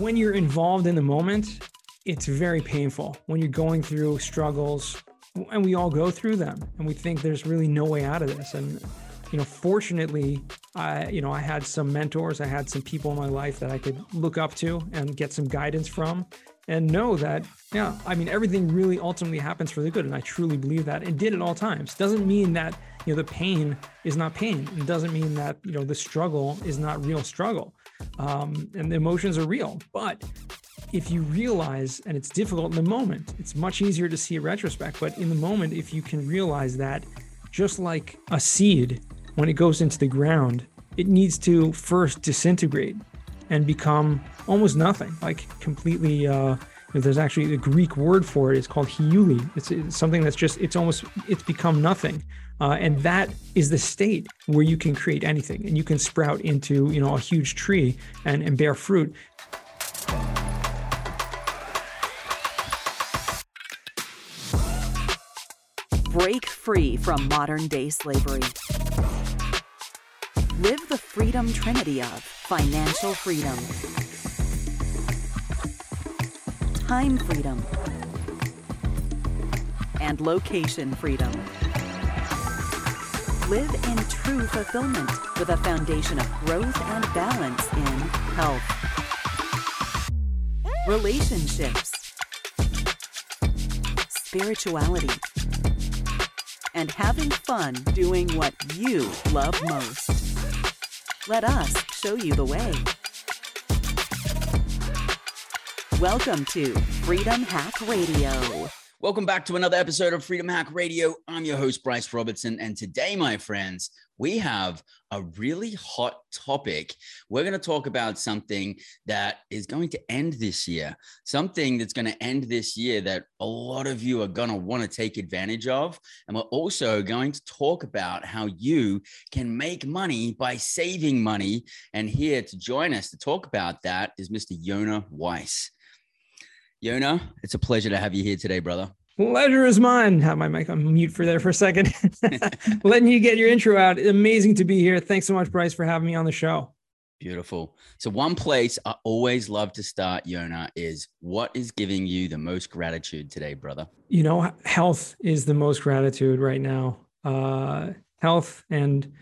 when you're involved in the moment, it's very painful when you're going through struggles, and we all go through them, and we think there's really no way out of this. And you know, fortunately, I you know I had some mentors, I had some people in my life that I could look up to and get some guidance from, and know that yeah, I mean everything really ultimately happens for the good, and I truly believe that, it did at all times. Doesn't mean that you know the pain is not pain. It doesn't mean that you know the struggle is not real struggle, um, and the emotions are real. But if you realize, and it's difficult in the moment, it's much easier to see a retrospect. But in the moment, if you can realize that, just like a seed, when it goes into the ground, it needs to first disintegrate and become almost nothing, like completely. Uh, there's actually a Greek word for it. It's called hiuli. It's, it's something that's just, it's almost, it's become nothing. Uh, and that is the state where you can create anything and you can sprout into, you know, a huge tree and, and bear fruit. Break free from modern day slavery. Live the freedom trinity of financial freedom, time freedom, and location freedom. Live in true fulfillment with a foundation of growth and balance in health, relationships, spirituality, and having fun doing what you love most. Let us show you the way. Welcome to Freedom Hack Radio. Welcome back to another episode of Freedom Hack Radio. I'm your host, Bryce Robertson. And today, my friends, we have a really hot topic. We're going to talk about something that is going to end this year, something that's going to end this year that a lot of you are going to want to take advantage of. And we're also going to talk about how you can make money by saving money. And here to join us to talk about that is Mr. Yona Weiss. Yona, it's a pleasure to have you here today, brother. Pleasure is mine. Have my mic on mute for there for a second. Letting you get your intro out. Amazing to be here. Thanks so much, Bryce, for having me on the show. Beautiful. So, one place I always love to start, Yona, is what is giving you the most gratitude today, brother? You know, health is the most gratitude right now. Uh, health and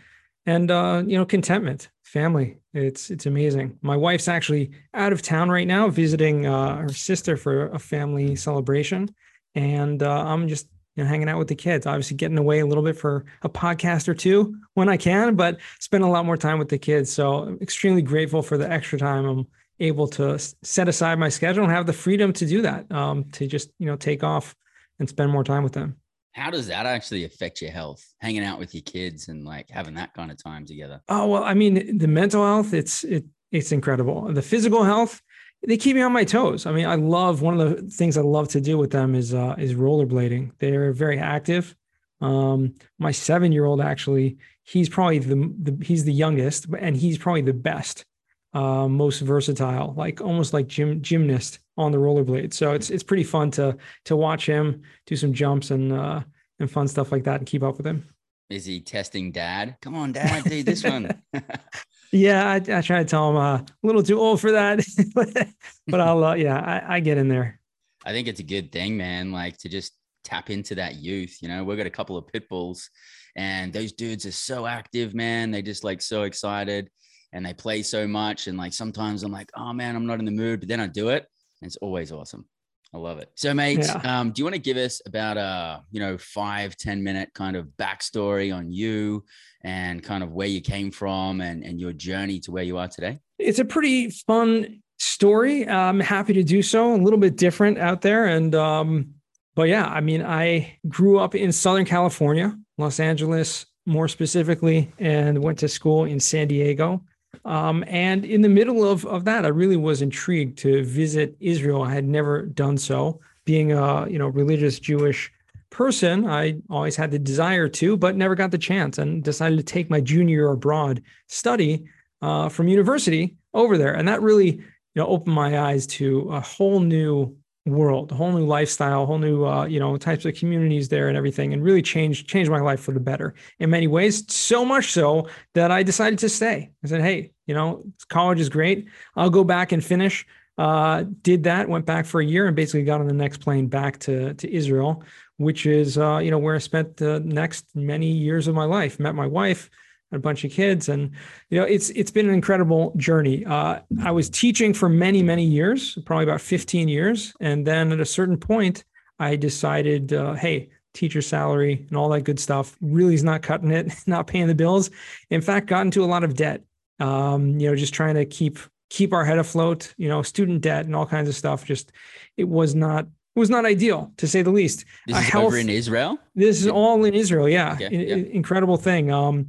and uh, you know, contentment family. It's it's amazing. My wife's actually out of town right now visiting uh, her sister for a family celebration, and uh, I'm just you know hanging out with the kids. Obviously, getting away a little bit for a podcast or two when I can, but spend a lot more time with the kids. So I'm extremely grateful for the extra time I'm able to set aside my schedule and have the freedom to do that. Um, to just you know take off and spend more time with them how does that actually affect your health hanging out with your kids and like having that kind of time together? Oh well i mean the mental health it's it, it's incredible. The physical health they keep me on my toes. I mean i love one of the things i love to do with them is uh is rollerblading. They're very active. Um my seven year old actually he's probably the, the he's the youngest and he's probably the best uh most versatile like almost like gym gymnast on the rollerblade. So it's it's pretty fun to to watch him do some jumps and uh, and fun stuff like that and keep up with him. Is he testing dad? Come on, dad, do this one. yeah, I, I, try to tell him uh, a little too old for that, but I'll uh, yeah, I, I get in there. I think it's a good thing, man. Like to just tap into that youth. You know, we've got a couple of pit bulls, and those dudes are so active, man. They just like so excited and they play so much. And like sometimes I'm like, oh man, I'm not in the mood, but then I do it it's always awesome. I love it. So, mate, yeah. um, do you want to give us about a you know five ten minute kind of backstory on you and kind of where you came from and and your journey to where you are today? It's a pretty fun story. I'm happy to do so. A little bit different out there, and um, but yeah, I mean, I grew up in Southern California, Los Angeles more specifically, and went to school in San Diego. Um, and in the middle of, of that, I really was intrigued to visit Israel. I had never done so. Being a you know religious Jewish person, I always had the desire to, but never got the chance, and decided to take my junior abroad study uh, from university over there, and that really you know opened my eyes to a whole new world, a whole new lifestyle, whole new uh, you know types of communities there and everything, and really changed changed my life for the better in many ways. So much so that I decided to stay. I said, "Hey, you know, college is great. I'll go back and finish uh, did that, went back for a year, and basically got on the next plane back to to Israel, which is uh, you know where I spent the next many years of my life. Met my wife, a bunch of kids, and you know it's it's been an incredible journey. Uh, I was teaching for many many years, probably about 15 years, and then at a certain point, I decided, uh, hey. Teacher salary and all that good stuff really is not cutting it, not paying the bills. In fact, got into a lot of debt. Um, you know, just trying to keep keep our head afloat, you know, student debt and all kinds of stuff. Just it was not it was not ideal to say the least. This is health, over in Israel. This is all in Israel. Yeah, yeah. incredible thing. Um,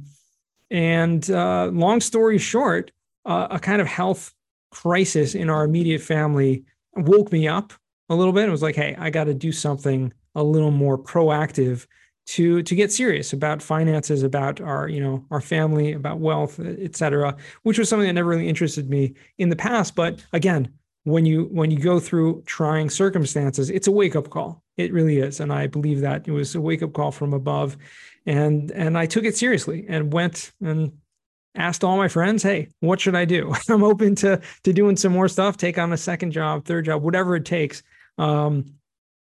and uh, long story short, uh, a kind of health crisis in our immediate family woke me up a little bit. It was like, hey, I got to do something a little more proactive to to get serious about finances about our you know our family about wealth etc which was something that never really interested me in the past. But again when you when you go through trying circumstances it's a wake up call. It really is. And i believe that it was a wake up call from above and and i took it seriously and went and asked all my friends hey what should i do i'm open to to doing some more stuff take on a second job third job whatever it takes um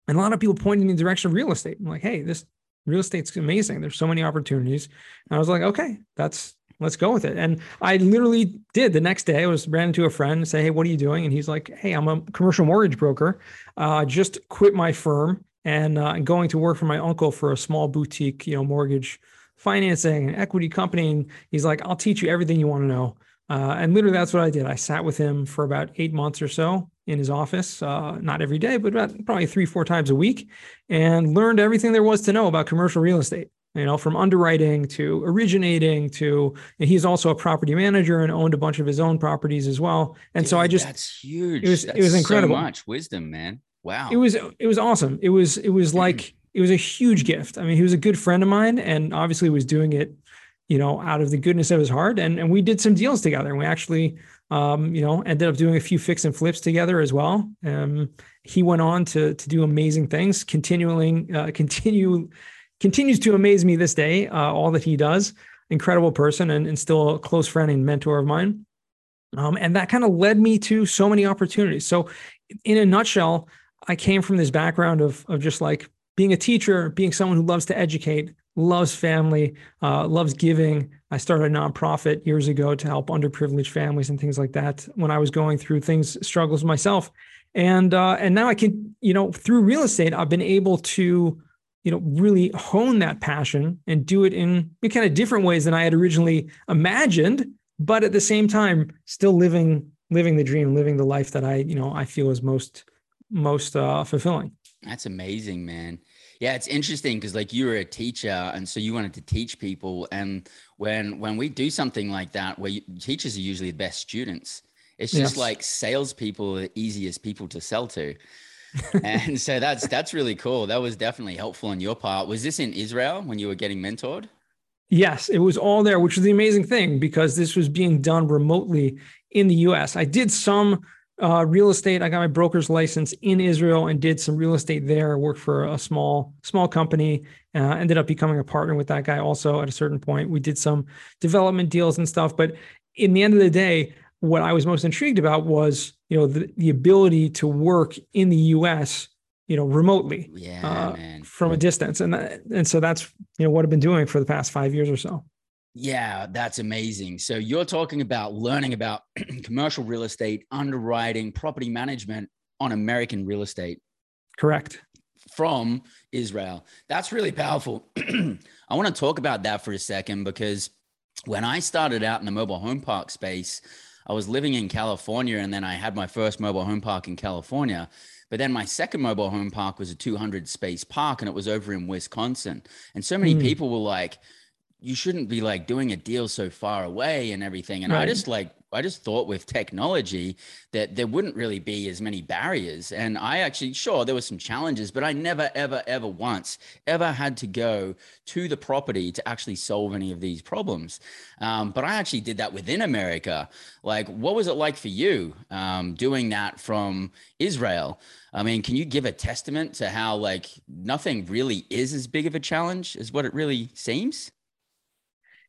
and a lot of people pointing in the direction of real estate. I'm like, hey, this real estate's amazing. There's so many opportunities. And I was like, okay, that's let's go with it. And I literally did the next day. I was ran into a friend and say, hey, what are you doing? And he's like, hey, I'm a commercial mortgage broker. Uh, just quit my firm and uh, going to work for my uncle for a small boutique, you know, mortgage financing and equity company. And he's like, I'll teach you everything you want to know. Uh, and literally, that's what I did. I sat with him for about eight months or so in his office, uh, not every day, but about probably three, four times a week, and learned everything there was to know about commercial real estate. You know, from underwriting to originating to, he's also a property manager and owned a bunch of his own properties as well. And Dude, so I just that's huge. It was that's it was incredible. So much wisdom, man. Wow. It was it was awesome. It was it was like it was a huge gift. I mean, he was a good friend of mine, and obviously was doing it you know, out of the goodness of his heart. And, and we did some deals together. And we actually, um, you know, ended up doing a few fix and flips together as well. Um, he went on to to do amazing things, continuing, uh, continue, continues to amaze me this day. Uh, all that he does, incredible person, and, and still a close friend and mentor of mine. Um, and that kind of led me to so many opportunities. So, in a nutshell, I came from this background of of just like being a teacher, being someone who loves to educate, loves family, uh, loves giving. I started a nonprofit years ago to help underprivileged families and things like that when I was going through things, struggles myself. And uh, and now I can, you know, through real estate, I've been able to, you know, really hone that passion and do it in, in kind of different ways than I had originally imagined, but at the same time, still living living the dream, living the life that I, you know, I feel is most most uh, fulfilling. That's amazing, man. Yeah, it's interesting because like you were a teacher, and so you wanted to teach people. And when when we do something like that, where you, teachers are usually the best students, it's just yes. like salespeople are the easiest people to sell to. and so that's that's really cool. That was definitely helpful on your part. Was this in Israel when you were getting mentored? Yes, it was all there, which was the amazing thing because this was being done remotely in the US. I did some uh, real estate. I got my broker's license in Israel and did some real estate there. Worked for a small small company. Uh, ended up becoming a partner with that guy also at a certain point. We did some development deals and stuff. But in the end of the day, what I was most intrigued about was you know the, the ability to work in the U.S. you know remotely yeah, uh, from a distance, and that, and so that's you know what I've been doing for the past five years or so. Yeah, that's amazing. So you're talking about learning about commercial real estate, underwriting, property management on American real estate. Correct. From Israel. That's really powerful. I want to talk about that for a second because when I started out in the mobile home park space, I was living in California and then I had my first mobile home park in California. But then my second mobile home park was a 200 space park and it was over in Wisconsin. And so many mm. people were like, you shouldn't be like doing a deal so far away and everything. And right. I just like, I just thought with technology that there wouldn't really be as many barriers. And I actually, sure, there were some challenges, but I never, ever, ever once ever had to go to the property to actually solve any of these problems. Um, but I actually did that within America. Like, what was it like for you um, doing that from Israel? I mean, can you give a testament to how like nothing really is as big of a challenge as what it really seems?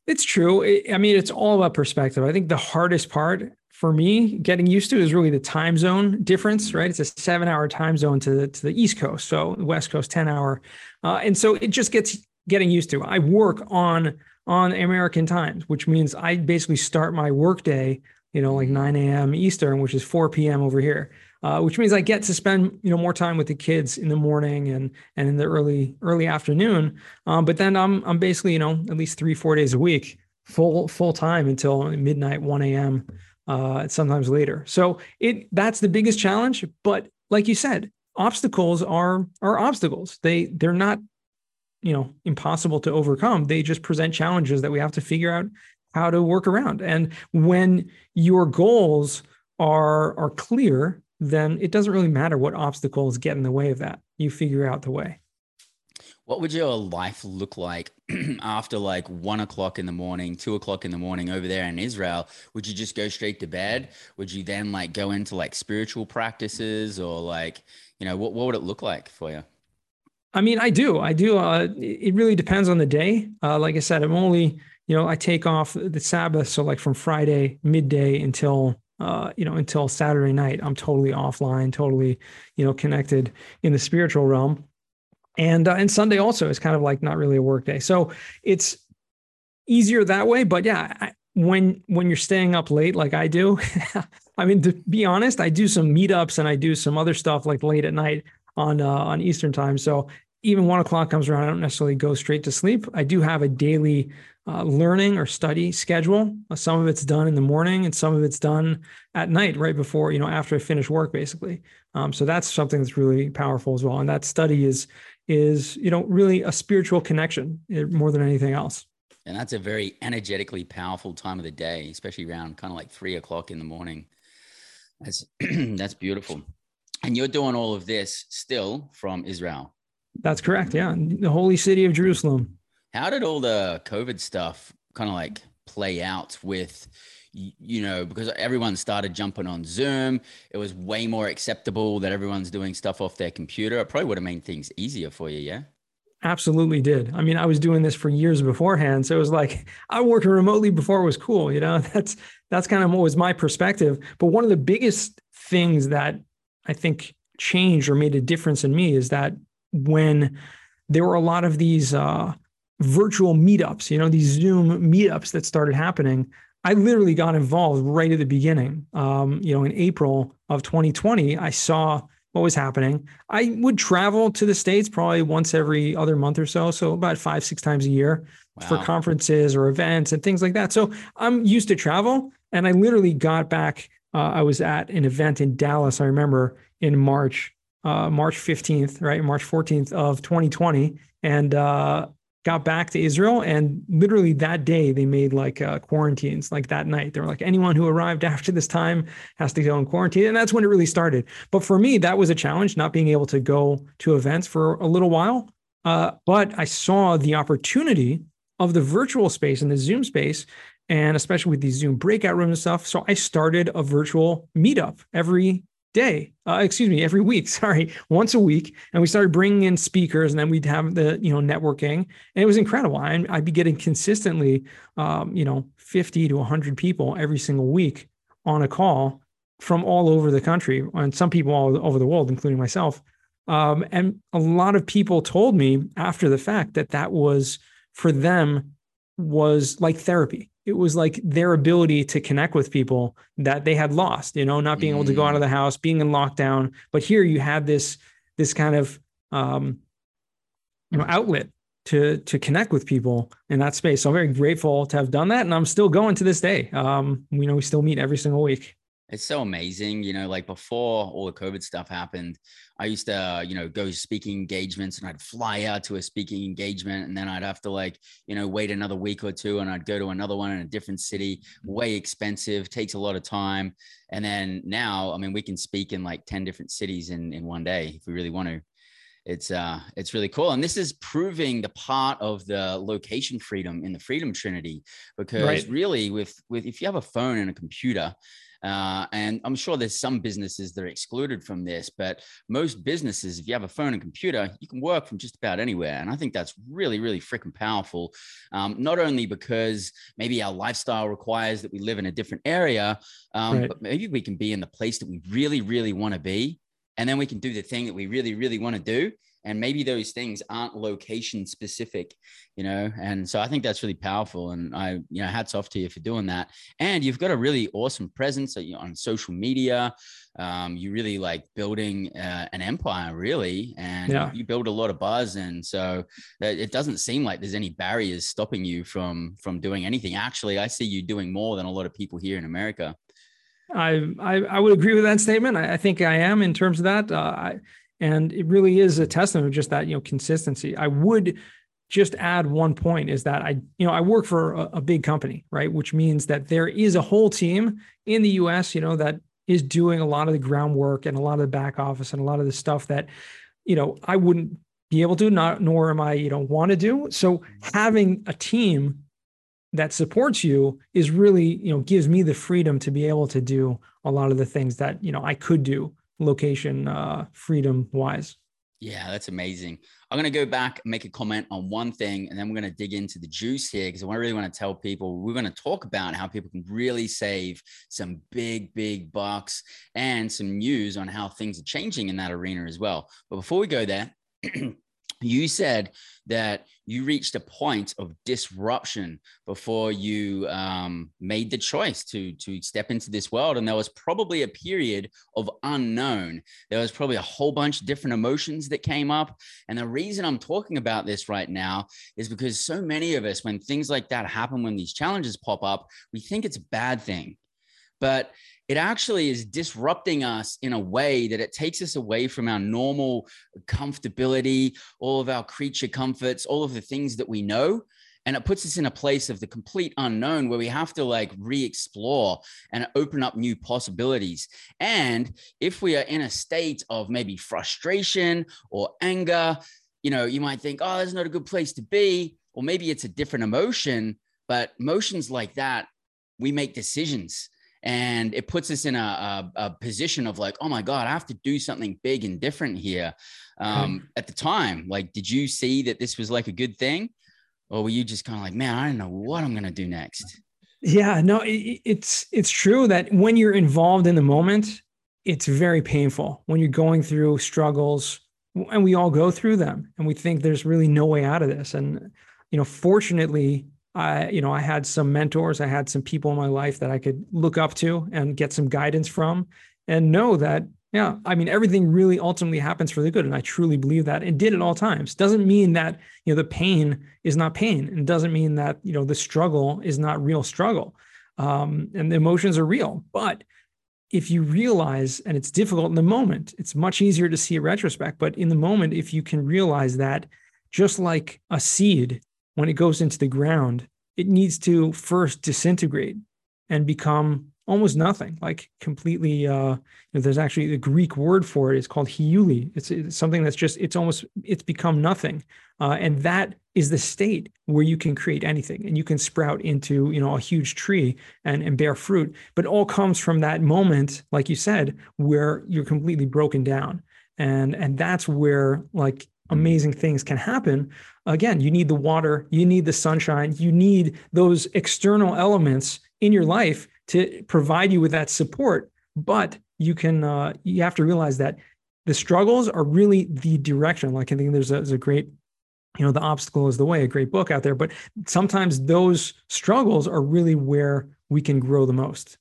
It's true. I mean, it's all about perspective. I think the hardest part for me getting used to is really the time zone difference, right? It's a seven hour time zone to the, to the East Coast. So West Coast, 10 hour. Uh, and so it just gets getting used to. I work on on American times, which means I basically start my workday, you know, like 9 a.m. Eastern, which is 4 p.m. over here uh, which means I get to spend you know more time with the kids in the morning and and in the early early afternoon. Um, but then I'm I'm basically you know at least three four days a week full full time until midnight 1 a.m. Uh, sometimes later. So it that's the biggest challenge. But like you said, obstacles are are obstacles. They they're not you know impossible to overcome. They just present challenges that we have to figure out how to work around. And when your goals are are clear then it doesn't really matter what obstacles get in the way of that. You figure out the way. What would your life look like after like one o'clock in the morning, two o'clock in the morning over there in Israel? Would you just go straight to bed? Would you then like go into like spiritual practices or like, you know, what, what would it look like for you? I mean, I do. I do. Uh, it really depends on the day. Uh, like I said, I'm only, you know, I take off the Sabbath. So like from Friday midday until uh, you know, until Saturday night, I'm totally offline, totally, you know, connected in the spiritual realm. And uh, and Sunday also is kind of like not really a work day, so it's easier that way. But yeah, I, when when you're staying up late like I do, I mean to be honest, I do some meetups and I do some other stuff like late at night on uh, on Eastern time. So even one o'clock comes around, I don't necessarily go straight to sleep. I do have a daily uh, learning or study schedule. Uh, some of it's done in the morning, and some of it's done at night, right before you know after I finish work, basically. Um, so that's something that's really powerful as well. And that study is is you know really a spiritual connection eh, more than anything else. And that's a very energetically powerful time of the day, especially around kind of like three o'clock in the morning. That's that's beautiful. And you're doing all of this still from Israel. That's correct. Yeah, the holy city of Jerusalem. How did all the COVID stuff kind of like play out with, you know, because everyone started jumping on Zoom. It was way more acceptable that everyone's doing stuff off their computer. It probably would have made things easier for you. Yeah. Absolutely did. I mean, I was doing this for years beforehand. So it was like I worked remotely before it was cool. You know, that's that's kind of what was my perspective. But one of the biggest things that I think changed or made a difference in me is that when there were a lot of these uh, virtual meetups, you know, these Zoom meetups that started happening. I literally got involved right at the beginning. Um, you know, in April of 2020, I saw what was happening. I would travel to the States probably once every other month or so. So about five, six times a year wow. for conferences or events and things like that. So I'm used to travel. And I literally got back. Uh, I was at an event in Dallas, I remember in March, uh, March 15th, right? March 14th of 2020. And uh, got back to Israel, and literally that day they made like uh, quarantines. Like that night, they were like, anyone who arrived after this time has to go in quarantine, and that's when it really started. But for me, that was a challenge, not being able to go to events for a little while. Uh, but I saw the opportunity of the virtual space and the Zoom space, and especially with these Zoom breakout rooms and stuff. So I started a virtual meetup every day uh, excuse me every week sorry once a week. And we started bringing in speakers and then we'd have the you know networking. And it was incredible. I, i'd be getting consistently um, you know 50 to 100 people every single week on a call from all over the country and some people all over the world including myself. Um, and a lot of people told me after the fact that that was for them was like therapy it was like their ability to connect with people that they had lost you know not being able to go out of the mm. house being in lockdown but here you had this this kind of um you know outlet to to connect with people in that space so i'm very grateful to have done that and i'm still going to this day um you know we still meet every single week it's so amazing. You know, like before all the COVID stuff happened, I used to, uh, you know, go speaking engagements and I'd fly out to a speaking engagement and then I'd have to like, you know, wait another week or two and I'd go to another one in a different city, way expensive, takes a lot of time. And then now, I mean, we can speak in like 10 different cities in, in one day if we really want to. it's uh it's really cool and this is proving the part of the location freedom in the freedom trinity because right. really with with if you have a phone and a computer uh, and I'm sure there's some businesses that are excluded from this, but most businesses, if you have a phone and computer, you can work from just about anywhere. And I think that's really, really freaking powerful. Um, not only because maybe our lifestyle requires that we live in a different area, um, right. but maybe we can be in the place that we really, really want to be and then we can do the thing that we really really want to do and maybe those things aren't location specific you know and so i think that's really powerful and i you know hats off to you for doing that and you've got a really awesome presence on social media um, you really like building uh, an empire really and yeah. you build a lot of buzz and so it doesn't seem like there's any barriers stopping you from from doing anything actually i see you doing more than a lot of people here in america I, I, I would agree with that statement. I, I, think I am in terms of that. Uh, I, and it really is a testament of just that, you know, consistency. I would just add one point is that I, you know, I work for a, a big company, right? Which means that there is a whole team in the US, you know, that is doing a lot of the groundwork and a lot of the back office and a lot of the stuff that, you know, I wouldn't be able to, not nor am I, you know, want to do. So having a team that supports you is really you know gives me the freedom to be able to do a lot of the things that you know I could do location uh, freedom wise. Yeah, that's amazing. I'm going to go back and make a comment on one thing, and then we're going to dig into the juice here because I really want to tell people we're going to talk about how people can really save some big, big bucks and some news on how things are changing in that arena as well. But before we go there, you said that you reached a point of disruption before you um, made the choice to to step into this world and there was probably a period of unknown. There was probably a whole bunch of different emotions that came up and the reason i'm talking about this right now is because so many of us when things like that happen when these challenges pop up we think it's a bad thing. But it actually is disrupting us in a way that it takes us away from our normal comfortability, all of our creature comforts, all of the things that we know. And it puts us in a place of the complete unknown where we have to like re explore and open up new possibilities. And if we are in a state of maybe frustration or anger, you know, you might think, oh, that's not a good place to be. Or maybe it's a different emotion. But emotions like that, we make decisions and it puts us in a, a, a, position of like oh my god i have to do something big and different here. Um, at the time like did you see that this was like a good thing? Or were you just kind of like man i don't know what i'm going to do next? Yeah no it, it's it's true that when you're involved in the moment it's very painful. When you're going through struggles and we all go through them and we think there's really no way out of this. And you know fortunately I, you know, I had some mentors, I had some people in my life that I could look up to and get some guidance from and know that, yeah, I mean, everything really ultimately happens for the good. And I truly believe that and did at all times. Doesn't mean that, you know, the pain is not pain. And doesn't mean that, you know, the struggle is not real struggle. Um, and the emotions are real. But if you realize, and it's difficult in the moment, it's much easier to see a retrospect. But in the moment, if you can realize that just like a seed when it goes into the ground, it needs to first disintegrate and become almost nothing, like completely. Uh, there's actually a Greek word for it. It's called hiuli. It's, it's something that's just it's almost it's become nothing, uh, and that is the state where you can create anything and you can sprout into you know a huge tree and and bear fruit. But all comes from that moment, like you said, where you're completely broken down, and and that's where like amazing things can happen. Again, you need the water, you need the sunshine, you need those external elements in your life to provide you with that support. But you can, uh, you have to realize that the struggles are really the direction. Like I think there's a, there's a great, you know, the obstacle is the way, a great book out there. But sometimes those struggles are really where we can grow the most.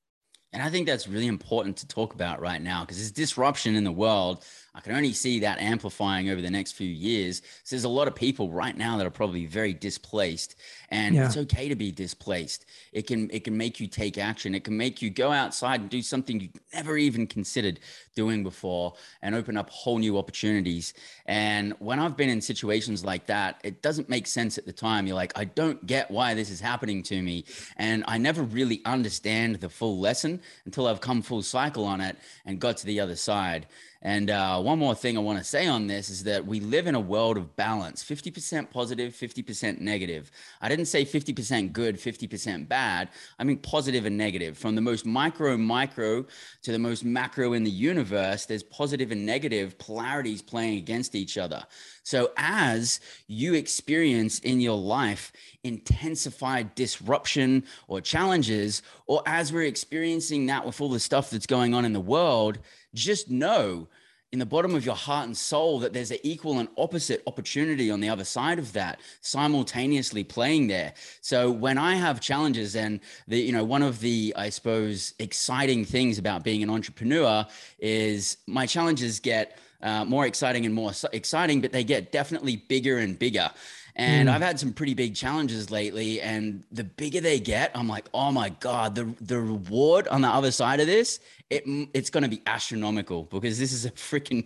And I think that's really important to talk about right now because there's disruption in the world I can only see that amplifying over the next few years. So there's a lot of people right now that are probably very displaced, and yeah. it's okay to be displaced. It can it can make you take action. It can make you go outside and do something you never even considered doing before, and open up whole new opportunities. And when I've been in situations like that, it doesn't make sense at the time. You're like, I don't get why this is happening to me, and I never really understand the full lesson until I've come full cycle on it and got to the other side. And uh, one more thing I want to say on this is that we live in a world of balance 50% positive, 50% negative. I didn't say 50% good, 50% bad. I mean positive and negative. From the most micro, micro to the most macro in the universe, there's positive and negative polarities playing against each other. So, as you experience in your life intensified disruption or challenges, or as we're experiencing that with all the stuff that's going on in the world, just know in the bottom of your heart and soul that there's an equal and opposite opportunity on the other side of that simultaneously playing there so when i have challenges and the you know one of the i suppose exciting things about being an entrepreneur is my challenges get uh, more exciting and more exciting but they get definitely bigger and bigger and mm. I've had some pretty big challenges lately. And the bigger they get, I'm like, oh my God, the, the reward on the other side of this, it, it's going to be astronomical because this is a freaking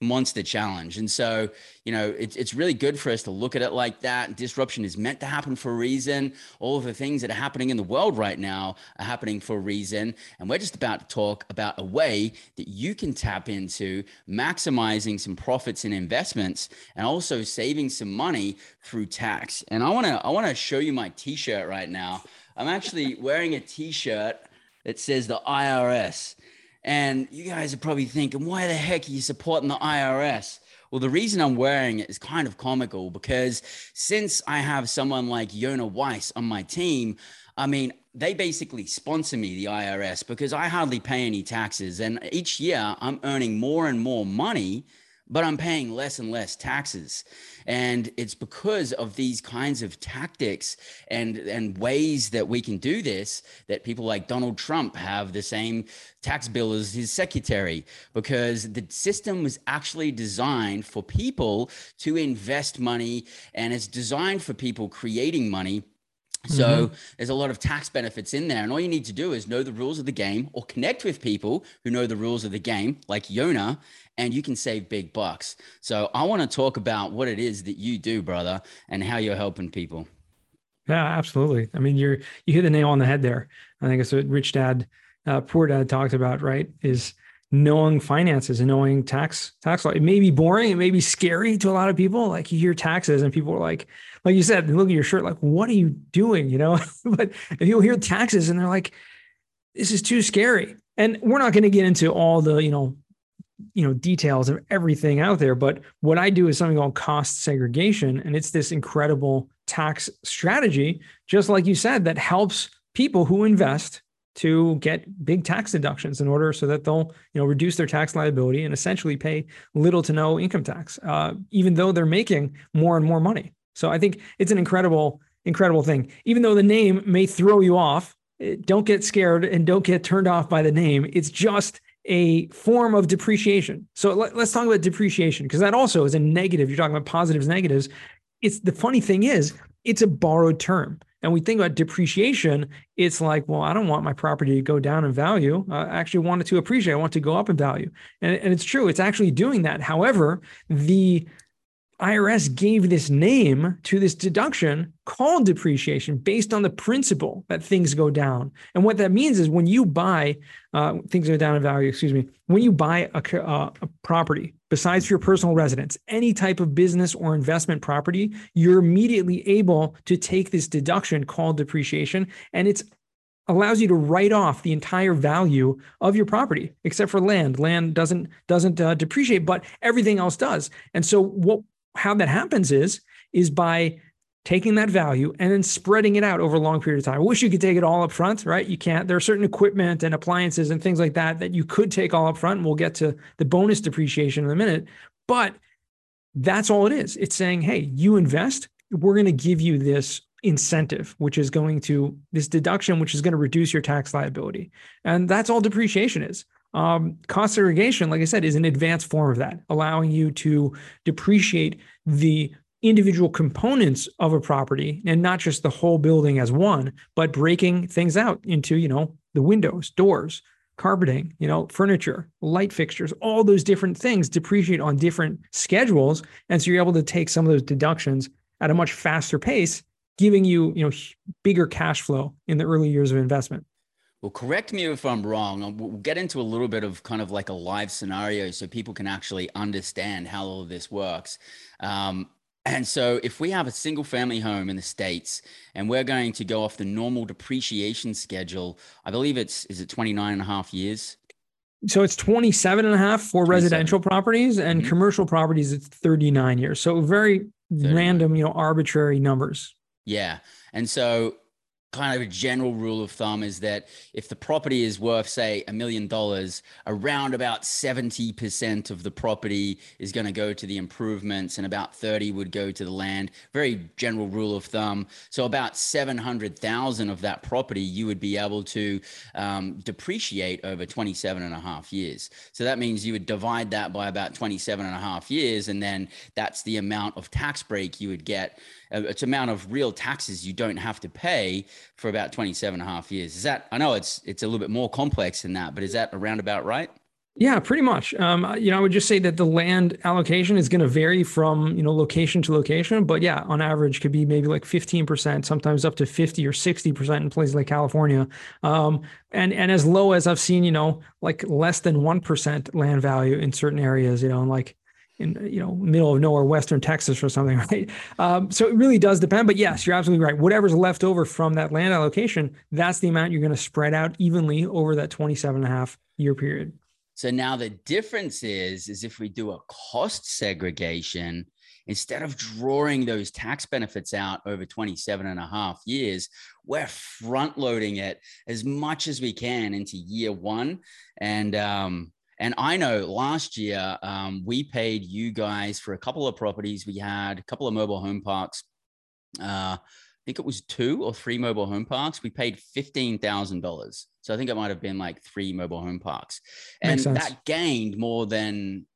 monster challenge. And so, you know, it's, it's really good for us to look at it like that. Disruption is meant to happen for a reason. All of the things that are happening in the world right now are happening for a reason. And we're just about to talk about a way that you can tap into maximizing some profits and investments and also saving some money through tax. And I want to I want to show you my t-shirt right now. I'm actually wearing a t-shirt that says the IRS. And you guys are probably thinking, why the heck are you supporting the IRS? Well, the reason I'm wearing it is kind of comical because since I have someone like Yona Weiss on my team, I mean, they basically sponsor me, the IRS, because I hardly pay any taxes. And each year I'm earning more and more money but I'm paying less and less taxes. And it's because of these kinds of tactics and, and ways that we can do this that people like Donald Trump have the same tax bill as his secretary, because the system was actually designed for people to invest money and it's designed for people creating money so mm-hmm. there's a lot of tax benefits in there. And all you need to do is know the rules of the game or connect with people who know the rules of the game, like Yona, and you can save big bucks. So I want to talk about what it is that you do, brother, and how you're helping people. Yeah, absolutely. I mean, you're you hit the nail on the head there. I think it's what Rich Dad, uh, Poor Dad talked about, right? Is knowing finances and knowing tax tax law. It may be boring, it may be scary to a lot of people. Like you hear taxes and people are like, like you said, look at your shirt, like, what are you doing? You know, but if you hear taxes and they're like, this is too scary. And we're not going to get into all the, you know, you know, details of everything out there. But what I do is something called cost segregation. And it's this incredible tax strategy, just like you said, that helps people who invest to get big tax deductions in order so that they'll you know reduce their tax liability and essentially pay little to no income tax uh, even though they're making more and more money so I think it's an incredible, incredible thing. Even though the name may throw you off, eh, don't get scared and don't get turned off by the name. It's just a form of depreciation. So let, us talk about depreciation because that also is a negative. You're talking about positives, negatives. It's the funny thing is it's a borrowed term. And we think about depreciation, it's like, well, I don't want my property to go down in value. I actually want it to appreciate. I want it to go up in value. And, and it's true, it's actually doing that. However, the IRS gave this name to this deduction called depreciation based on the principle that things go down. And what that means is when you buy, uh, things go down in value, excuse me, when you buy a, uh, a property, besides your personal residence, any type of business or investment property, you're immediately able to take this deduction called depreciation. And it's allows you to write off the entire value of your property except for land land doesn't doesn't uh, depreciate but everything else does and so what how that happens is is by taking that value and then spreading it out over a long period of time. I wish you could take it all up front, right? You can't. There are certain equipment and appliances and things like that that you could take all up front. And we'll get to the bonus depreciation in a minute. But that's all it is. It's saying, hey, you invest, we're going to give you this incentive, which is going to this deduction, which is going to reduce your tax liability. And that's all depreciation is. Um, cost segregation, like I said, is an advanced form of that, allowing you to depreciate the individual components of a property and not just the whole building as one, but breaking things out into, you know, the windows, doors, carpeting, you know, furniture, light fixtures, all those different things depreciate on different schedules. And so you're able to take some of those deductions at a much faster pace, giving you, you know, bigger cash flow in the early years of investment. Well, correct me if I'm wrong. We'll get into a little bit of kind of like a live scenario so people can actually understand how all of this works. Um, and so, if we have a single family home in the States and we're going to go off the normal depreciation schedule, I believe it's, is it 29 and a half years? So it's 27 and a half for 27. residential properties and mm-hmm. commercial properties, it's 39 years. So very 39. random, you know, arbitrary numbers. Yeah. And so kind of a general rule of thumb is that if the property is worth say a million dollars around about 70% of the property is going to go to the improvements and about 30 would go to the land. Very general rule of thumb. So about 700000 of that property you would be able to um, depreciate over 27 and a half years. So that means you would divide that by about 27 and a half years and then that's the amount of tax break you would get it's amount of real taxes you don't have to pay for about 27 and a half years. Is that, I know it's, it's a little bit more complex than that, but is that around about right? Yeah, pretty much. Um, you know, I would just say that the land allocation is going to vary from, you know, location to location, but yeah, on average could be maybe like 15%, sometimes up to 50 or 60% in places like California. Um, and, and as low as I've seen, you know, like less than 1% land value in certain areas, you know, and like in you know middle of nowhere western texas or something right? Um, so it really does depend but yes you're absolutely right. Whatever's left over from that land allocation that's the amount you're going to spread out evenly over that 27 and a half year period. So now the difference is is if we do a cost segregation instead of drawing those tax benefits out over 27 and a half years we're front loading it as much as we can into year one and um, and I know last year um, we paid you guys for a couple of properties. We had a couple of mobile home parks. Uh, I think it was two or three mobile home parks. We paid fifteen thousand dollars. So I think it might have been like three mobile home parks, and that gained more than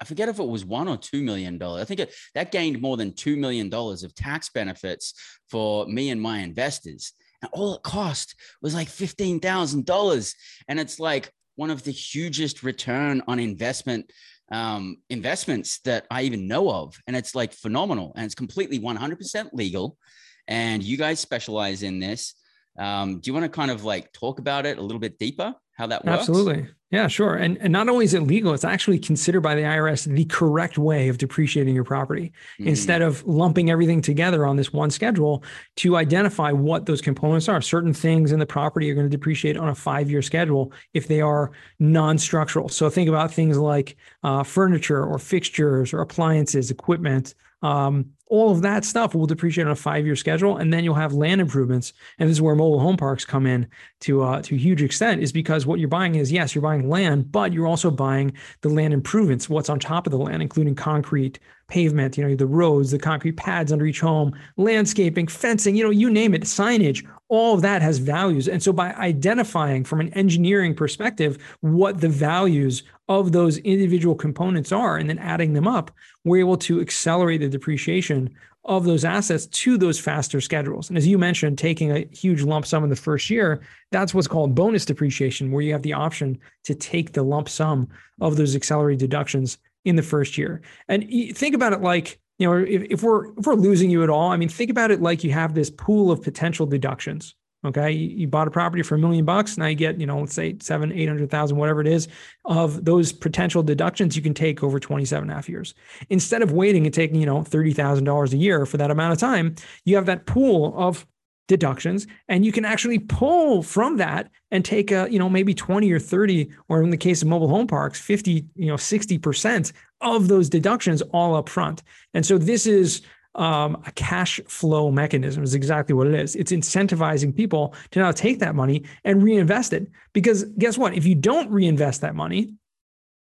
I forget if it was one or two million dollars. I think it, that gained more than two million dollars of tax benefits for me and my investors. And all it cost was like fifteen thousand dollars, and it's like one of the hugest return on investment um, investments that I even know of. And it's like phenomenal and it's completely 100% legal. And you guys specialize in this. Um, do you want to kind of like talk about it a little bit deeper? How that works? Absolutely. Yeah, sure. And, and not only is it legal, it's actually considered by the IRS the correct way of depreciating your property. Mm-hmm. Instead of lumping everything together on this one schedule to identify what those components are. Certain things in the property are going to depreciate on a five year schedule if they are non structural. So think about things like uh, furniture or fixtures or appliances, equipment. Um, all of that stuff will depreciate on a five-year schedule, and then you'll have land improvements. And this is where mobile home parks come in to uh, to a huge extent, is because what you're buying is yes, you're buying land, but you're also buying the land improvements, what's on top of the land, including concrete, pavement, you know, the roads, the concrete pads under each home, landscaping, fencing, you know, you name it, signage, all of that has values. And so by identifying from an engineering perspective what the values of those individual components are and then adding them up, we're able to accelerate the depreciation of those assets to those faster schedules. And as you mentioned, taking a huge lump sum in the first year, that's what's called bonus depreciation, where you have the option to take the lump sum of those accelerated deductions in the first year. And think about it like, you know, if, if we're if we're losing you at all, I mean, think about it like you have this pool of potential deductions. Okay, you, you bought a property for a million bucks. Now you get, you know, let's say seven, eight hundred thousand, whatever it is, of those potential deductions you can take over 27 and a half years. Instead of waiting and taking, you know, thirty thousand dollars a year for that amount of time, you have that pool of deductions and you can actually pull from that and take a you know maybe 20 or 30 or in the case of mobile home parks 50 you know 60% of those deductions all up front. And so this is um, a cash flow mechanism is exactly what it is. It's incentivizing people to now take that money and reinvest it. Because guess what? If you don't reinvest that money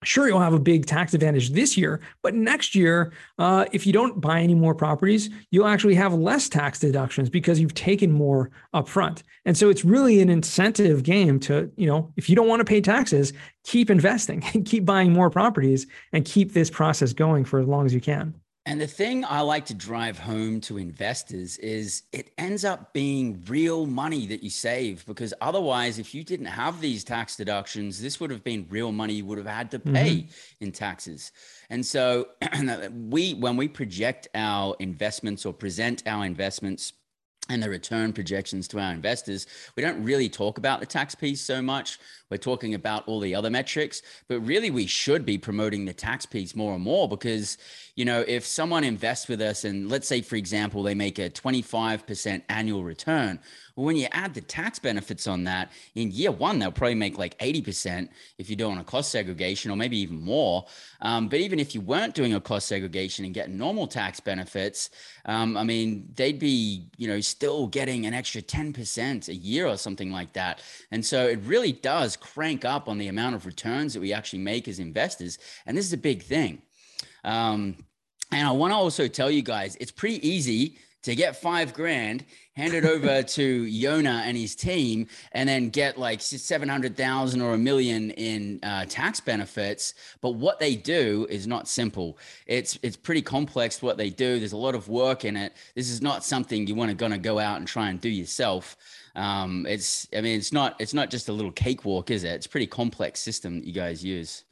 Sure, you'll have a big tax advantage this year, but next year, uh, if you don't buy any more properties, you'll actually have less tax deductions because you've taken more upfront. And so it's really an incentive game to, you know, if you don't want to pay taxes, keep investing and keep buying more properties and keep this process going for as long as you can. And the thing I like to drive home to investors is it ends up being real money that you save because otherwise, if you didn't have these tax deductions, this would have been real money you would have had to pay mm-hmm. in taxes. And so we, when we project our investments or present our investments and the return projections to our investors. We don't really talk about the tax piece so much. We're talking about all the other metrics, but really we should be promoting the tax piece more and more because, you know, if someone invests with us and let's say, for example, they make a 25% annual return, well, when you add the tax benefits on that, in year one, they'll probably make like 80% if you're doing a cost segregation or maybe even more. Um, but even if you weren't doing a cost segregation and getting normal tax benefits, um, I mean, they'd be, you know, still getting an extra 10% a year or something like that. And so it really does crank up on the amount of returns that we actually make as investors. And this is a big thing. Um, and I want to also tell you guys, it's pretty easy to get five grand, hand it over to Yonah and his team, and then get like 700,000 or a million in uh, tax benefits. But what they do is not simple. It's, it's pretty complex what they do. There's a lot of work in it. This is not something you want to gonna go out and try and do yourself. Um, it's, I mean, it's not, it's not just a little cakewalk, is it? It's a pretty complex system that you guys use.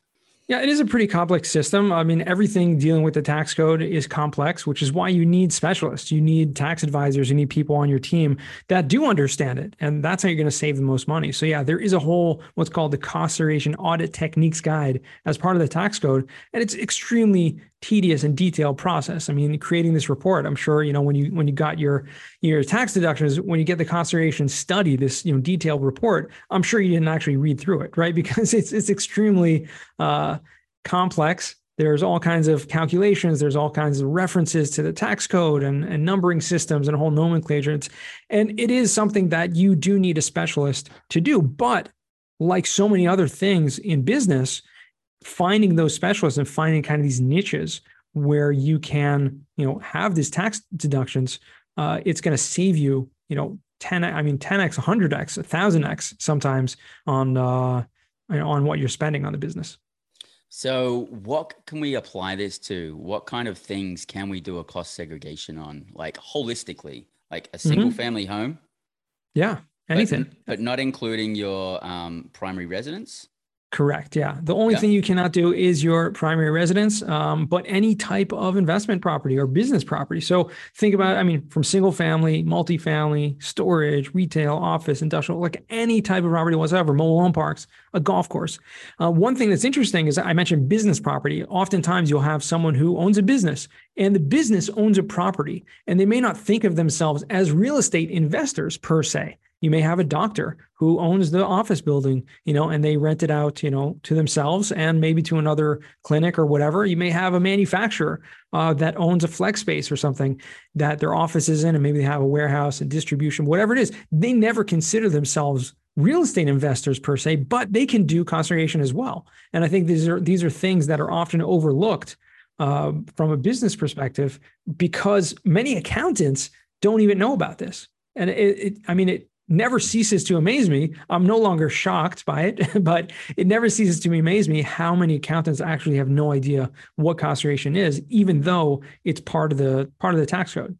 Yeah, it is a pretty complex system. I mean, everything dealing with the tax code is complex, which is why you need specialists. You need tax advisors, you need people on your team that do understand it. And that's how you're going to save the most money. So, yeah, there is a whole what's called the cost segregation audit techniques guide as part of the tax code. And it's extremely tedious and detailed process. I mean, creating this report, I'm sure, you know, when you when you got your your tax deductions, when you get the cost segregation study, this, you know, detailed report, I'm sure you didn't actually read through it, right? Because it's it's extremely uh, complex. There's all kinds of calculations. There's all kinds of references to the tax code and, and numbering systems and whole nomenclature. It's, and it is something that you do need a specialist to do. But like so many other things in business, finding those specialists and finding kind of these niches where you can, you know, have these tax deductions, uh, it's going to save you, you know, 10, I mean, 10x, 100x, 1000x sometimes on, uh, on what you're spending on the business. So, what can we apply this to? What kind of things can we do a cost segregation on, like holistically, like a single mm-hmm. family home? Yeah, anything, but, but not including your um, primary residence. Correct. Yeah. The only yeah. thing you cannot do is your primary residence, um, but any type of investment property or business property. So think about, I mean, from single family, multifamily, storage, retail, office, industrial, like any type of property whatsoever, mobile home parks, a golf course. Uh, one thing that's interesting is I mentioned business property. Oftentimes you'll have someone who owns a business and the business owns a property and they may not think of themselves as real estate investors per se you may have a doctor who owns the office building, you know, and they rent it out, you know, to themselves and maybe to another clinic or whatever. You may have a manufacturer uh, that owns a flex space or something that their office is in, and maybe they have a warehouse and distribution, whatever it is. They never consider themselves real estate investors per se, but they can do cost segregation as well. And I think these are these are things that are often overlooked uh, from a business perspective because many accountants don't even know about this. And it, it I mean, it never ceases to amaze me. I'm no longer shocked by it, but it never ceases to amaze me how many accountants actually have no idea what cost segregation is, even though it's part of the part of the tax code.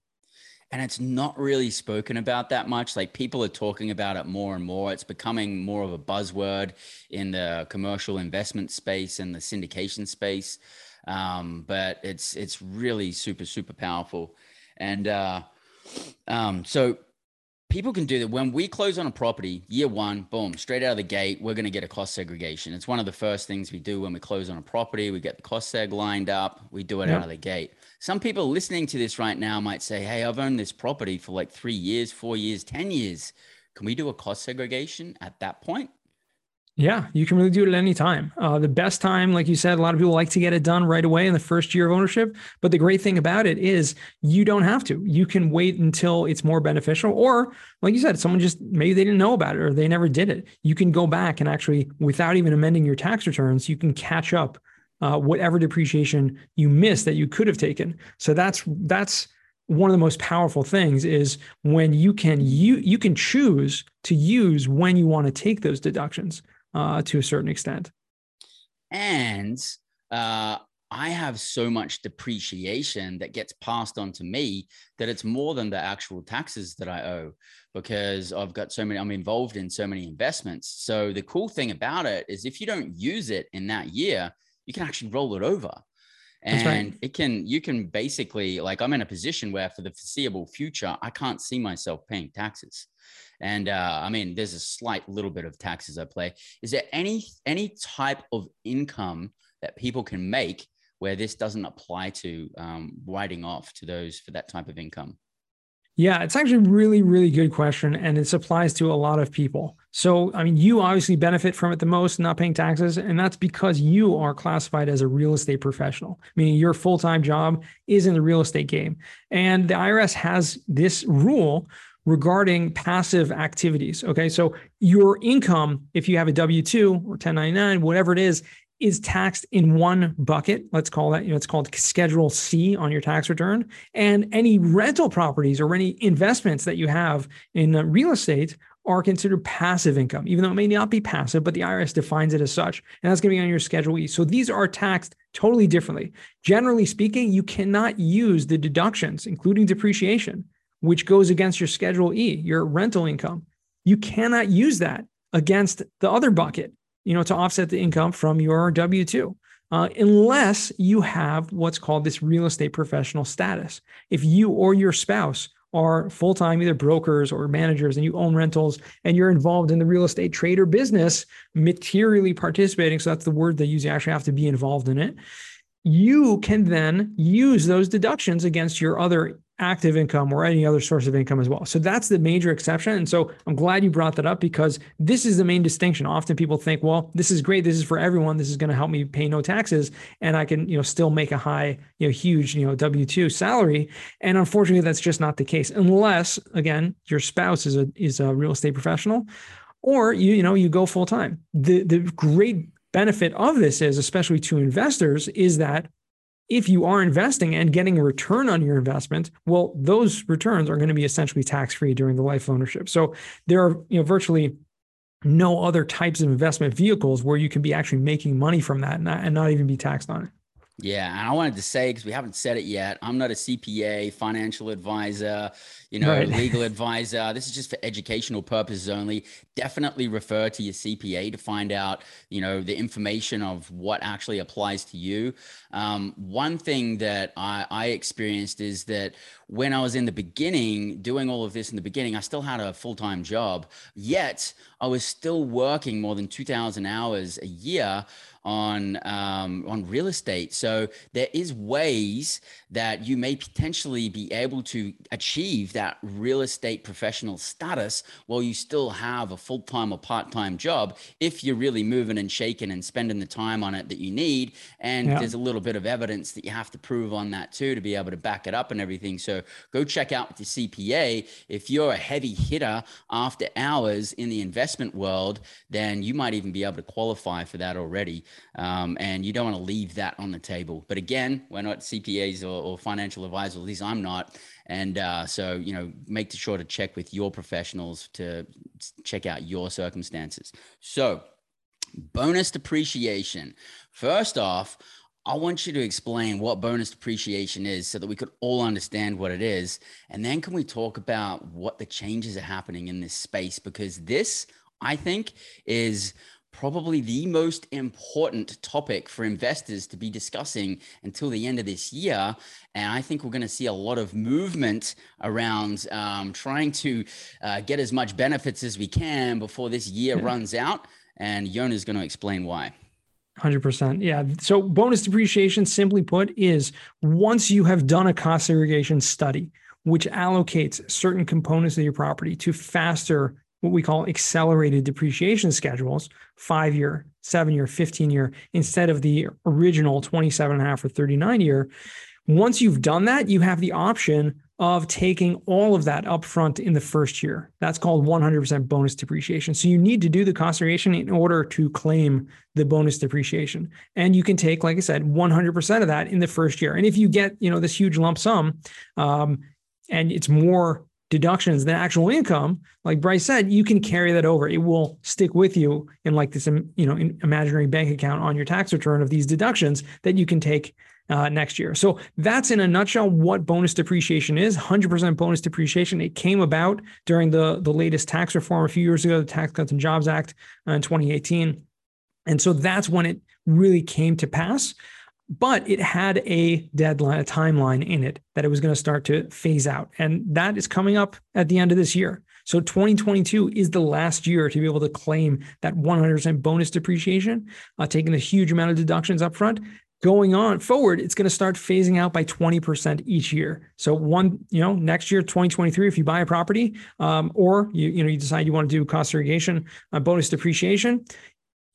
And it's not really spoken about that much. Like people are talking about it more and more. It's becoming more of a buzzword in the commercial investment space and the syndication space. Um, but it's it's really super super powerful. And uh, um, so people can do that. When we close on a property, year one, boom, straight out of the gate, we're going to get a cost segregation. It's one of the first things we do when we close on a property. We get the cost seg lined up, we do it yep. out of the gate. Some people listening to this right now might say, Hey, I've owned this property for like three years, four years, 10 years. Can we do a cost segregation at that point? Yeah, you can really do it at any time. Uh, the best time, like you said, a lot of people like to get it done right away in the first year of ownership. But the great thing about it is you don't have to. You can wait until it's more beneficial. Or, like you said, someone just maybe they didn't know about it or they never did it. You can go back and actually, without even amending your tax returns, you can catch up uh, whatever depreciation you missed that you could have taken. So that's that's one of the most powerful things is when you can you you can choose to use when you want to take those deductions uh, to a certain extent. And uh, I have so much depreciation that gets passed on to me that it's more than the actual taxes that I owe because I've got so many, I'm involved in so many investments. So the cool thing about it is if you don't use it in that year, you can actually roll it over. And right. it can you can basically like i'm in a position where for the foreseeable future i can't see myself paying taxes. And uh, i mean there's a slight little bit of taxes i play. Is there any any type of income that people can make where this doesn't apply to um, writing off to those for that type of income yeah, it's actually a really, really good question. And it applies to a lot of people. So, I mean, you obviously benefit from it the most, not paying taxes. And that's because you are classified as a real estate professional, meaning your full time job is in the real estate game. And the IRS has this rule regarding passive activities. Okay. So, your income, if you have a W 2 or 1099, whatever it is, is taxed in one bucket. Let's call that, you know, it's called Schedule C on your tax return. And any rental properties or any investments that you have in uh, real estate are considered passive income, even though it may not be passive, but the IRS defines it as such. And that's going to be on your Schedule E. So these are taxed totally differently. Generally speaking, you cannot use the deductions, including depreciation, which goes against your Schedule E, your rental income. You cannot use that against the other bucket you know, to offset the income from your W 2. Uh, unless you have what's called this real estate professional status. If you or your spouse are full time, either brokers or managers, and you own rentals and you're involved in the real estate trade or business, materially participating, so that's the word they use, you actually have to be involved in it. You can then use those deductions against your other active income or any other source of income as well. So that's the major exception. And so I'm glad you brought that up because this is the main distinction. Often people think, well, this is great. This is for everyone. This is going to help me pay no taxes and I can, you know, still make a high, you know, huge, you know, W2 salary. And unfortunately, that's just not the case unless again, your spouse is a is a real estate professional or you you know, you go full time. The the great benefit of this is especially to investors is that if you are investing and getting a return on your investment, well, those returns are going to be essentially tax free during the life ownership. So there are you know virtually no other types of investment vehicles where you can be actually making money from that and not, and not even be taxed on it. Yeah, and I wanted to say because we haven't said it yet, I'm not a CPA, financial advisor, you know, right. legal advisor. This is just for educational purposes only. Definitely refer to your CPA to find out, you know, the information of what actually applies to you. Um, one thing that I, I experienced is that when I was in the beginning, doing all of this in the beginning, I still had a full time job, yet I was still working more than 2,000 hours a year on um, on real estate. So there is ways that you may potentially be able to achieve that real estate professional status while you still have a full time or part time job if you're really moving and shaking and spending the time on it that you need. And yeah. there's a little bit of evidence that you have to prove on that too to be able to back it up and everything. So go check out with your CPA. If you're a heavy hitter after hours in the investment world, then you might even be able to qualify for that already. Um, and you don't want to leave that on the table. But again, we're not CPAs or, or financial advisors, at least I'm not. And uh, so, you know, make sure to check with your professionals to check out your circumstances. So, bonus depreciation. First off, I want you to explain what bonus depreciation is so that we could all understand what it is. And then can we talk about what the changes are happening in this space? Because this, I think, is probably the most important topic for investors to be discussing until the end of this year. And I think we're going to see a lot of movement around um, trying to uh, get as much benefits as we can before this year yeah. runs out. And Yonah is going to explain why. 100%. Yeah. So, bonus depreciation, simply put, is once you have done a cost segregation study, which allocates certain components of your property to faster what we call accelerated depreciation schedules, five year, seven year, 15 year, instead of the original 27 and a half or 39 year. Once you've done that, you have the option of taking all of that upfront in the first year. That's called 100% bonus depreciation. So you need to do the cost in order to claim the bonus depreciation. And you can take, like I said, 100% of that in the first year. And if you get, you know, this huge lump sum, um, and it's more deductions than actual income, like Bryce said, you can carry that over. It will stick with you in like this, you know, imaginary bank account on your tax return of these deductions that you can take uh, next year. So that's in a nutshell what bonus depreciation is. 100% bonus depreciation. It came about during the the latest tax reform a few years ago, the Tax Cuts and Jobs Act uh, in 2018, and so that's when it really came to pass. But it had a deadline, a timeline in it that it was going to start to phase out. And that is coming up at the end of this year. So 2022 is the last year to be able to claim that 100% bonus depreciation, uh, taking a huge amount of deductions up front going on forward, it's going to start phasing out by 20% each year. So one, you know, next year, 2023, if you buy a property um, or you, you know, you decide you want to do cost segregation, uh, bonus depreciation,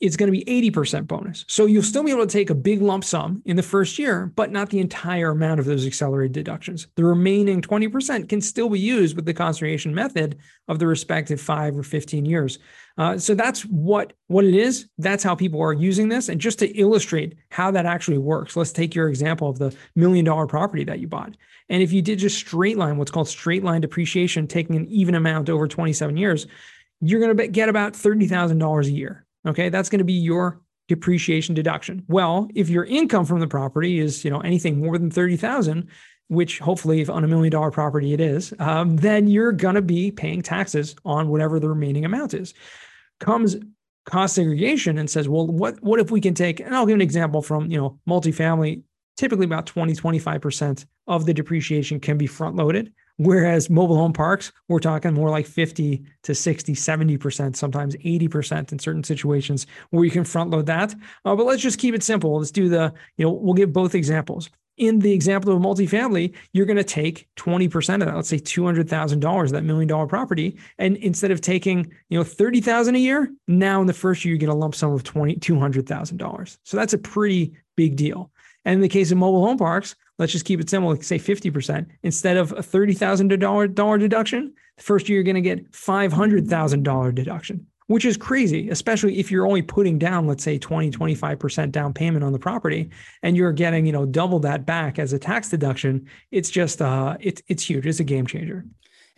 it's going to be 80% bonus. So you'll still be able to take a big lump sum in the first year, but not the entire amount of those accelerated deductions. The remaining 20% can still be used with the cost segregation method of the respective five or 15 years. Uh, so that's what, what it is. That's how people are using this. And just to illustrate how that actually works, let's take your example of the million dollar property that you bought. And if you did just straight line, what's called straight line depreciation, taking an even amount over 27 years, you're going to get about $30,000 a year. Okay, that's going to be your depreciation deduction. Well, if your income from the property is, you know, anything more than 30,000, which hopefully if on a million dollar property it is, um, then you're going to be paying taxes on whatever the remaining amount is. Comes cost segregation and says, well, what, what if we can take, and I'll give an example from, you know, multifamily, typically about 20, 25% of the depreciation can be front loaded. Whereas mobile home parks, we're talking more like 50 to 60, 70%, sometimes 80% in certain situations where you can front load that. Uh, but let's just keep it simple. Let's do the, you know, we'll give both examples. In the example of a multifamily, you're going to take 20% of that, let's say $200,000, that million dollar property. And instead of taking, you know, 30,000 a year, now in the first year, you get a lump sum of 20, $200,000. So that's a pretty big deal. And in the case of mobile home parks, let's just keep it simple, like say 50%. Instead of a $30,000 deduction, the first year you're going to get $500,000 deduction, which is crazy, especially if you're only putting down, let's say 20, 25% down payment on the property and you're getting, you know, double that back as a tax deduction. It's just, uh, it's, it's huge. It's a game changer.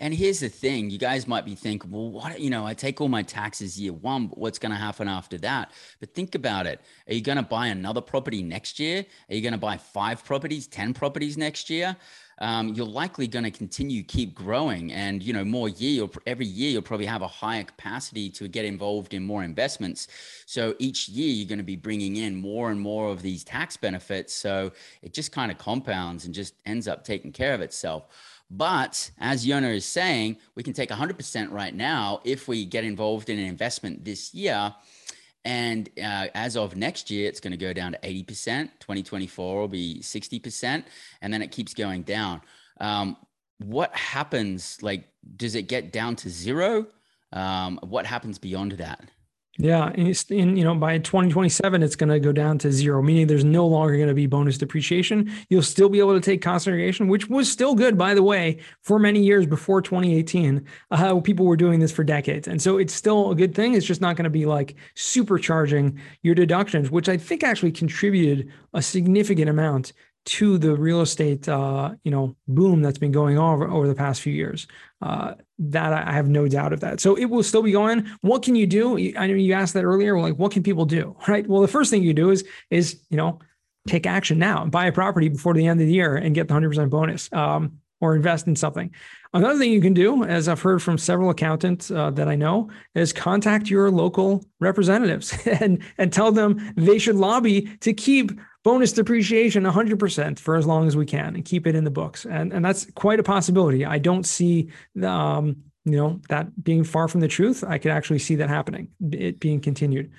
And here's the thing you guys might be thinking, well, what, you know, I take all my taxes year one, but what's going to happen after that? But think about it. Are you going to buy another property next year? Are you going to buy five properties, 10 properties next year? Um, you're likely going to continue keep growing and you know more year every year you'll probably have a higher capacity to get involved in more investments so each year you're going to be bringing in more and more of these tax benefits so it just kind of compounds and just ends up taking care of itself but as Yonah is saying, we can take 100% right now if we get involved in an investment this year. And uh, as of next year, it's going to go down to 80%. 2024 will be 60%. And then it keeps going down. Um, what happens? Like, does it get down to zero? Um, what happens beyond that? Yeah, and, in, you know by 2027 it's going to go down to zero, meaning there's no longer going to be bonus depreciation. You'll still be able to take cost segregation, which was still good by the way for many years before 2018. Uh, people were doing this for decades, and so it's still a good thing. It's just not going to be like supercharging your deductions, which I think actually contributed a significant amount to the real estate, uh, you know, boom that's been going on over, over the past few years. Uh, that I have no doubt of that. So it will still be going. What can you do? I know you asked that earlier. Like, what can people do? Right. Well, the first thing you do is is you know take action now, buy a property before the end of the year, and get the hundred percent bonus, um, or invest in something. Another thing you can do, as I've heard from several accountants uh, that I know, is contact your local representatives and and tell them they should lobby to keep bonus depreciation 100% for as long as we can and keep it in the books. And, and that's quite a possibility. I don't see, um, you know, that being far from the truth. I could actually see that happening, it being continued.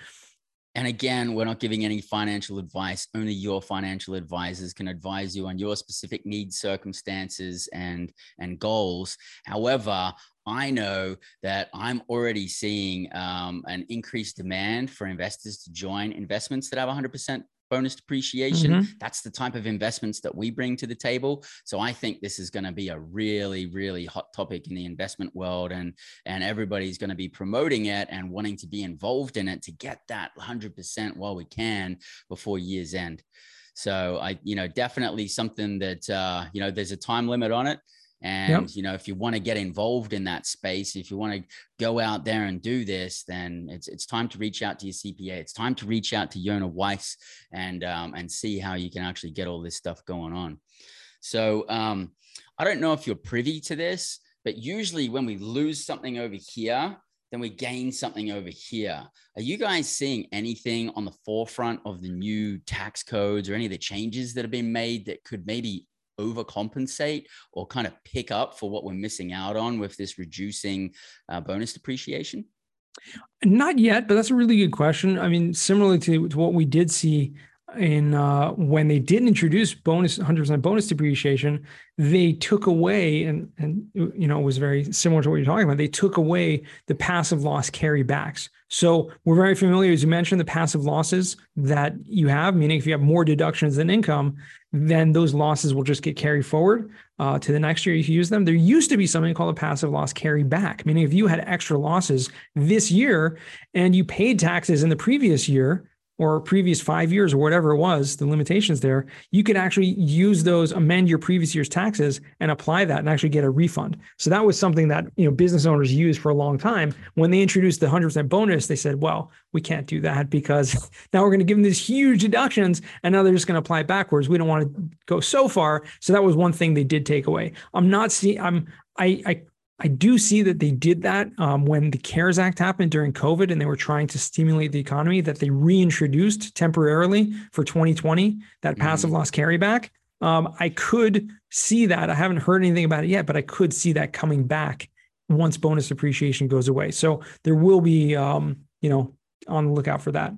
And again, we're not giving any financial advice. Only your financial advisors can advise you on your specific needs, circumstances, and and goals. However, I know that I'm already seeing um, an increased demand for investors to join investments that have 100% bonus depreciation. Mm-hmm. That's the type of investments that we bring to the table. So I think this is going to be a really, really hot topic in the investment world, and and everybody's going to be promoting it and wanting to be involved in it to get that 100% while we can before year's end. So I, you know, definitely something that uh, you know, there's a time limit on it. And yep. you know, if you want to get involved in that space, if you want to go out there and do this, then it's it's time to reach out to your CPA. It's time to reach out to Yonah Weiss and um, and see how you can actually get all this stuff going on. So um, I don't know if you're privy to this, but usually when we lose something over here, then we gain something over here. Are you guys seeing anything on the forefront of the new tax codes or any of the changes that have been made that could maybe overcompensate or kind of pick up for what we're missing out on with this reducing uh, bonus depreciation? Not yet, but that's a really good question. I mean, similarly to, to what we did see in uh, when they didn't introduce bonus 100% bonus depreciation they took away and and you know it was very similar to what you're talking about they took away the passive loss carrybacks so we're very familiar as you mentioned the passive losses that you have meaning if you have more deductions than income then those losses will just get carried forward uh, to the next year you can use them. There used to be something called a passive loss carry back meaning if you had extra losses this year and you paid taxes in the previous year or previous five years or whatever it was, the limitations there, you could actually use those, amend your previous year's taxes and apply that and actually get a refund. So that was something that you know business owners used for a long time. When they introduced the 100% bonus, they said, well, we can't do that because now we're going to give them these huge deductions and now they're just going to apply backwards. We don't want to go so far. So that was one thing they did take away. I'm not seeing, I'm, I, I I do see that they did that um, when the CARES Act happened during COVID and they were trying to stimulate the economy, that they reintroduced temporarily for 2020 that mm-hmm. passive loss carryback. Um, I could see that. I haven't heard anything about it yet, but I could see that coming back once bonus depreciation goes away. So there will be, um, you know, on the lookout for that.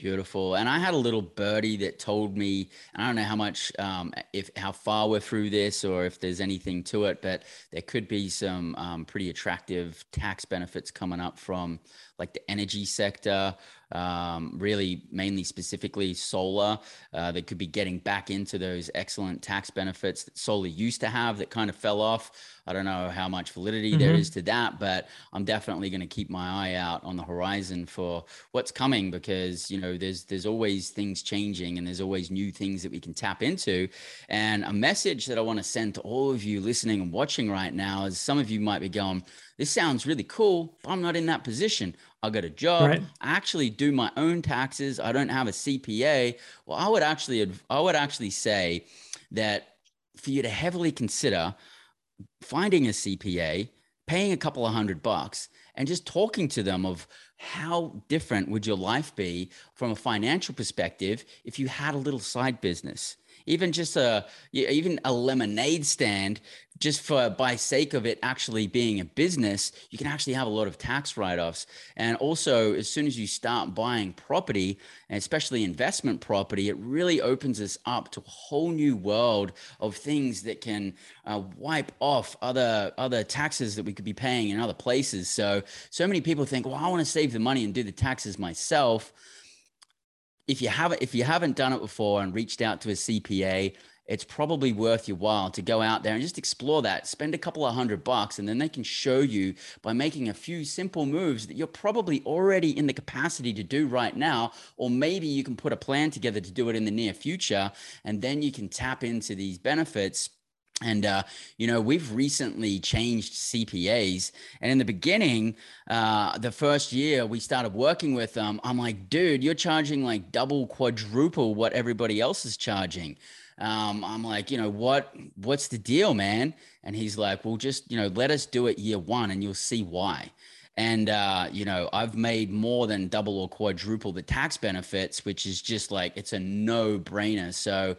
Beautiful. And I had a little birdie that told me, I don't know how much, um, if how far we're through this or if there's anything to it, but there could be some um, pretty attractive tax benefits coming up from like the energy sector, um, really mainly specifically solar uh, that could be getting back into those excellent tax benefits that solar used to have that kind of fell off. I don't know how much validity mm-hmm. there is to that, but I'm definitely going to keep my eye out on the horizon for what's coming because you know there's there's always things changing and there's always new things that we can tap into. And a message that I want to send to all of you listening and watching right now is some of you might be going, "This sounds really cool, but I'm not in that position." I got a job. Right. I actually do my own taxes. I don't have a CPA. Well, I would actually I would actually say that for you to heavily consider finding a CPA, paying a couple of hundred bucks and just talking to them of how different would your life be from a financial perspective if you had a little side business even just a even a lemonade stand just for by sake of it actually being a business you can actually have a lot of tax write-offs. And also as soon as you start buying property and especially investment property it really opens us up to a whole new world of things that can uh, wipe off other other taxes that we could be paying in other places. So so many people think well i want to save the money and do the taxes myself if you haven't if you haven't done it before and reached out to a CPA, it's probably worth your while to go out there and just explore that. Spend a couple of hundred bucks, and then they can show you by making a few simple moves that you're probably already in the capacity to do right now. Or maybe you can put a plan together to do it in the near future, and then you can tap into these benefits and, uh, you know, we've recently changed CPAs. And in the beginning, uh, the first year we started working with them, I'm like, dude, you're charging like double, quadruple what everybody else is charging. Um, I'm like, you know, what, what's the deal, man? And he's like, well, just, you know, let us do it year one and you'll see why. And, uh, you know, I've made more than double or quadruple the tax benefits, which is just like, it's a no brainer. So,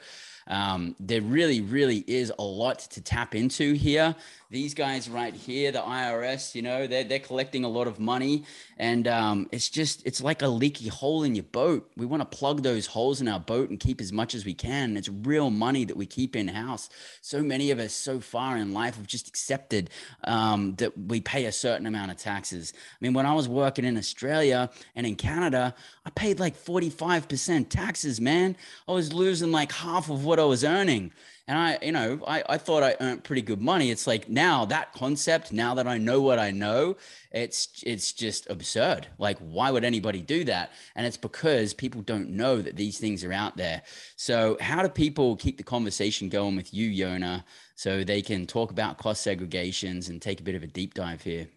um, there really, really is a lot to tap into here these guys right here, the IRS, you know, they're, they're collecting a lot of money. And um, it's just, it's like a leaky hole in your boat. We want to plug those holes in our boat and keep as much as we can. It's real money that we keep in house. So many of us so far in life have just accepted um, that we pay a certain amount of taxes. I mean, when I was working in Australia and in Canada, I paid like 45% taxes, man. I was losing like half of what I was earning and I, you know, I, I thought I earned pretty good money. It's like now that concept, now that I know what I know, it's it's just absurd. Like, why would anybody do that? And it's because people don't know that these things are out there. So, how do people keep the conversation going with you, Yonah, so they can talk about cost segregations and take a bit of a deep dive here?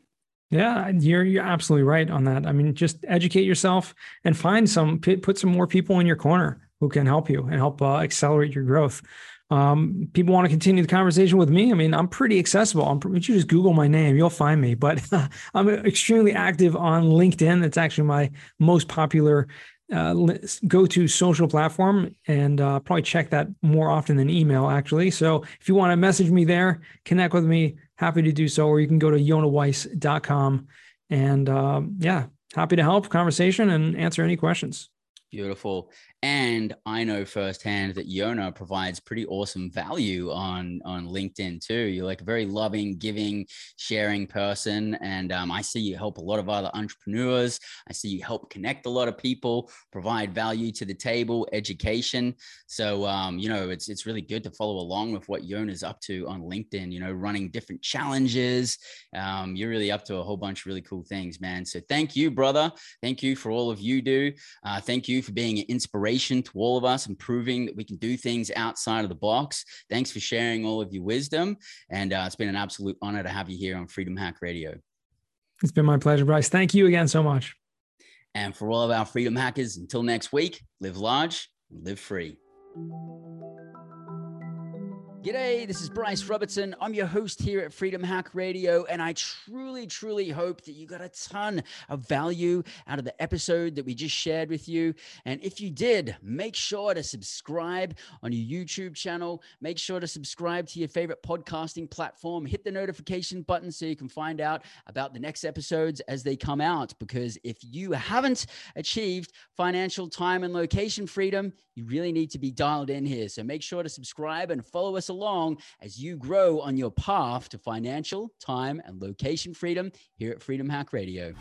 Yeah, you're you're absolutely right on that. I mean, just educate yourself and find some put some more people in your corner who can help you and help uh, accelerate your growth. um, people want to continue the conversation with me, I mean, I'm pretty accessible. I'm you just Google my name, you'll find me. But I'm extremely active on LinkedIn. It's actually my most popular uh, go-to social platform, and uh, probably check that more often than email. Actually, so if you want to message me there, connect with me. Happy to do so. Or you can go to yonahweiss.com, and uh, yeah, happy to help conversation and answer any questions. Beautiful. And I know firsthand that Yonah provides pretty awesome value on on LinkedIn too. You're like a very loving, giving, sharing person, and um, I see you help a lot of other entrepreneurs. I see you help connect a lot of people, provide value to the table, education. So um, you know, it's it's really good to follow along with what Yonah's up to on LinkedIn. You know, running different challenges. Um, you're really up to a whole bunch of really cool things, man. So thank you, brother. Thank you for all of you do. Uh, thank you for being an inspiration to all of us and proving that we can do things outside of the box. Thanks for sharing all of your wisdom. And uh, it's been an absolute honor to have you here on Freedom Hack Radio. It's been my pleasure, Bryce. Thank you again so much. And for all of our freedom hackers, until next week, live large, live free. G'day, this is Bryce Robertson. I'm your host here at Freedom Hack Radio, and I truly, truly hope that you got a ton of value out of the episode that we just shared with you. And if you did, make sure to subscribe on your YouTube channel. Make sure to subscribe to your favorite podcasting platform. Hit the notification button so you can find out about the next episodes as they come out. Because if you haven't achieved financial time and location freedom, you really need to be dialed in here. So make sure to subscribe and follow us along as you grow on your path to financial, time, and location freedom here at Freedom Hack Radio.